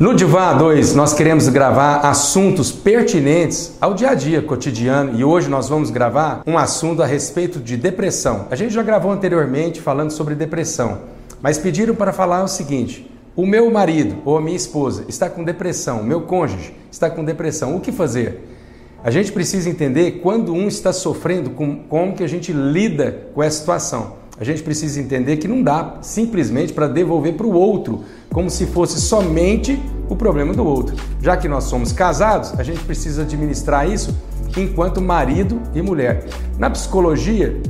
No Divã 2, nós queremos gravar assuntos pertinentes ao dia a dia cotidiano e hoje nós vamos gravar um assunto a respeito de depressão. A gente já gravou anteriormente falando sobre depressão, mas pediram para falar o seguinte: o meu marido ou a minha esposa está com depressão, meu cônjuge está com depressão, o que fazer? A gente precisa entender quando um está sofrendo, com, como que a gente lida com essa situação a gente precisa entender que não dá simplesmente para devolver para o outro, como se fosse somente o problema do outro. Já que nós somos casados, a gente precisa administrar isso enquanto marido e mulher. Na psicologia,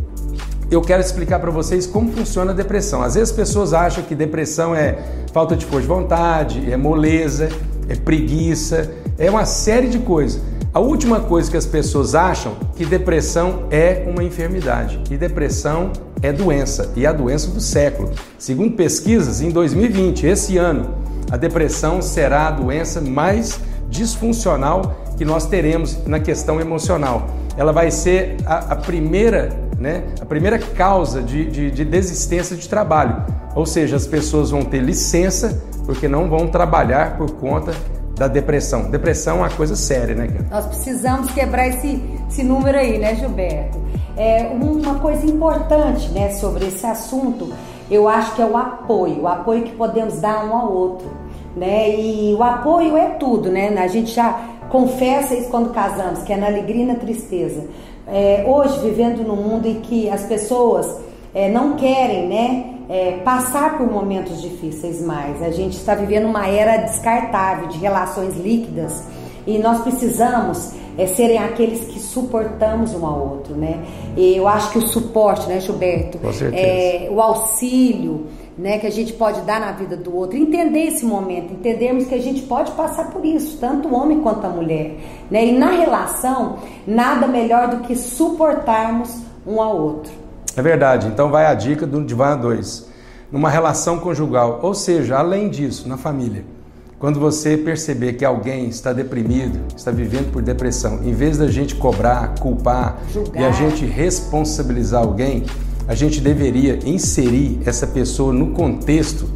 eu quero explicar para vocês como funciona a depressão. Às vezes as pessoas acham que depressão é falta de força de vontade, é moleza, é preguiça, é uma série de coisas. A última coisa que as pessoas acham que depressão é uma enfermidade e depressão é doença e a doença do século. Segundo pesquisas, em 2020, esse ano, a depressão será a doença mais disfuncional que nós teremos na questão emocional. Ela vai ser a, a primeira, né, a primeira causa de, de, de desistência de trabalho. Ou seja, as pessoas vão ter licença porque não vão trabalhar por conta da depressão. Depressão é uma coisa séria, né, cara? Nós precisamos quebrar esse, esse número aí, né, Gilberto? É uma coisa importante, né, sobre esse assunto, eu acho que é o apoio, o apoio que podemos dar um ao outro, né? E o apoio é tudo, né? A gente já confessa isso quando casamos, que é na alegria e na tristeza. É, hoje, vivendo num mundo em que as pessoas é, não querem, né? É, passar por momentos difíceis mais. A gente está vivendo uma era descartável de relações líquidas e nós precisamos é, serem aqueles que suportamos um ao outro, né? E eu acho que o suporte, né, Gilberto? Com certeza. É, o auxílio, né, que a gente pode dar na vida do outro, entender esse momento, entendermos que a gente pode passar por isso, tanto o homem quanto a mulher, né? E na relação, nada melhor do que suportarmos um ao outro. É verdade. Então vai a dica do Divã 2. Numa relação conjugal, ou seja, além disso, na família. Quando você perceber que alguém está deprimido, está vivendo por depressão, em vez da gente cobrar, culpar Julgar. e a gente responsabilizar alguém, a gente deveria inserir essa pessoa no contexto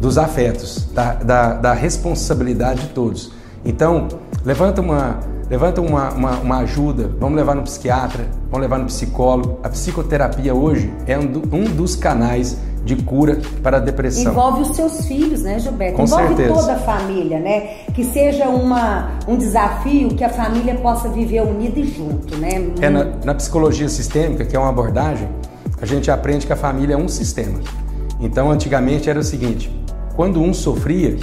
dos afetos, da, da, da responsabilidade de todos. Então, levanta uma, levanta uma, uma, uma, ajuda, vamos levar no psiquiatra, vamos levar no psicólogo. A psicoterapia hoje é um, do, um dos canais de cura para a depressão. Envolve os seus filhos, né, Gilberto? Com Envolve certeza. toda a família, né? Que seja uma, um desafio que a família possa viver unida e junto, né? É na, na psicologia sistêmica, que é uma abordagem, a gente aprende que a família é um sistema. Então, antigamente era o seguinte: quando um sofria,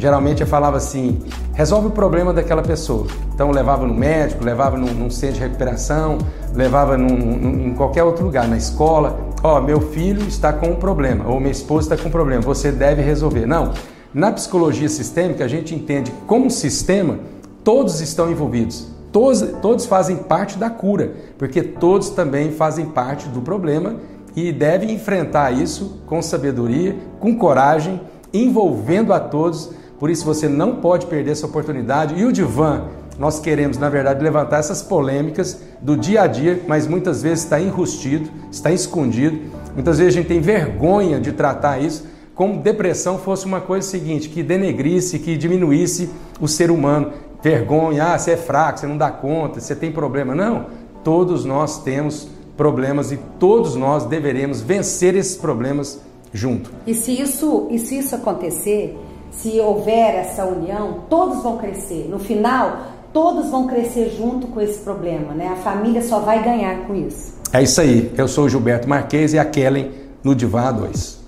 geralmente eu falava assim: resolve o problema daquela pessoa. Então levava no médico, levava num, num centro de recuperação, levava num, num, em qualquer outro lugar, na escola. Ó, oh, meu filho está com um problema, ou minha esposa está com um problema, você deve resolver. Não. Na psicologia sistêmica, a gente entende como sistema, todos estão envolvidos. Todos, todos fazem parte da cura, porque todos também fazem parte do problema e devem enfrentar isso com sabedoria, com coragem, envolvendo a todos por isso você não pode perder essa oportunidade. E o divã, nós queremos, na verdade, levantar essas polêmicas do dia a dia, mas muitas vezes está enrustido, está escondido. Muitas vezes a gente tem vergonha de tratar isso como depressão fosse uma coisa seguinte, que denegrisse, que diminuísse o ser humano. Vergonha, ah, você é fraco, você não dá conta, você tem problema. Não, todos nós temos problemas e todos nós deveremos vencer esses problemas junto. E se isso, e se isso acontecer, se houver essa união, todos vão crescer. No final, todos vão crescer junto com esse problema, né? A família só vai ganhar com isso. É isso aí. Eu sou o Gilberto Marques e a Kellen no Divã 2.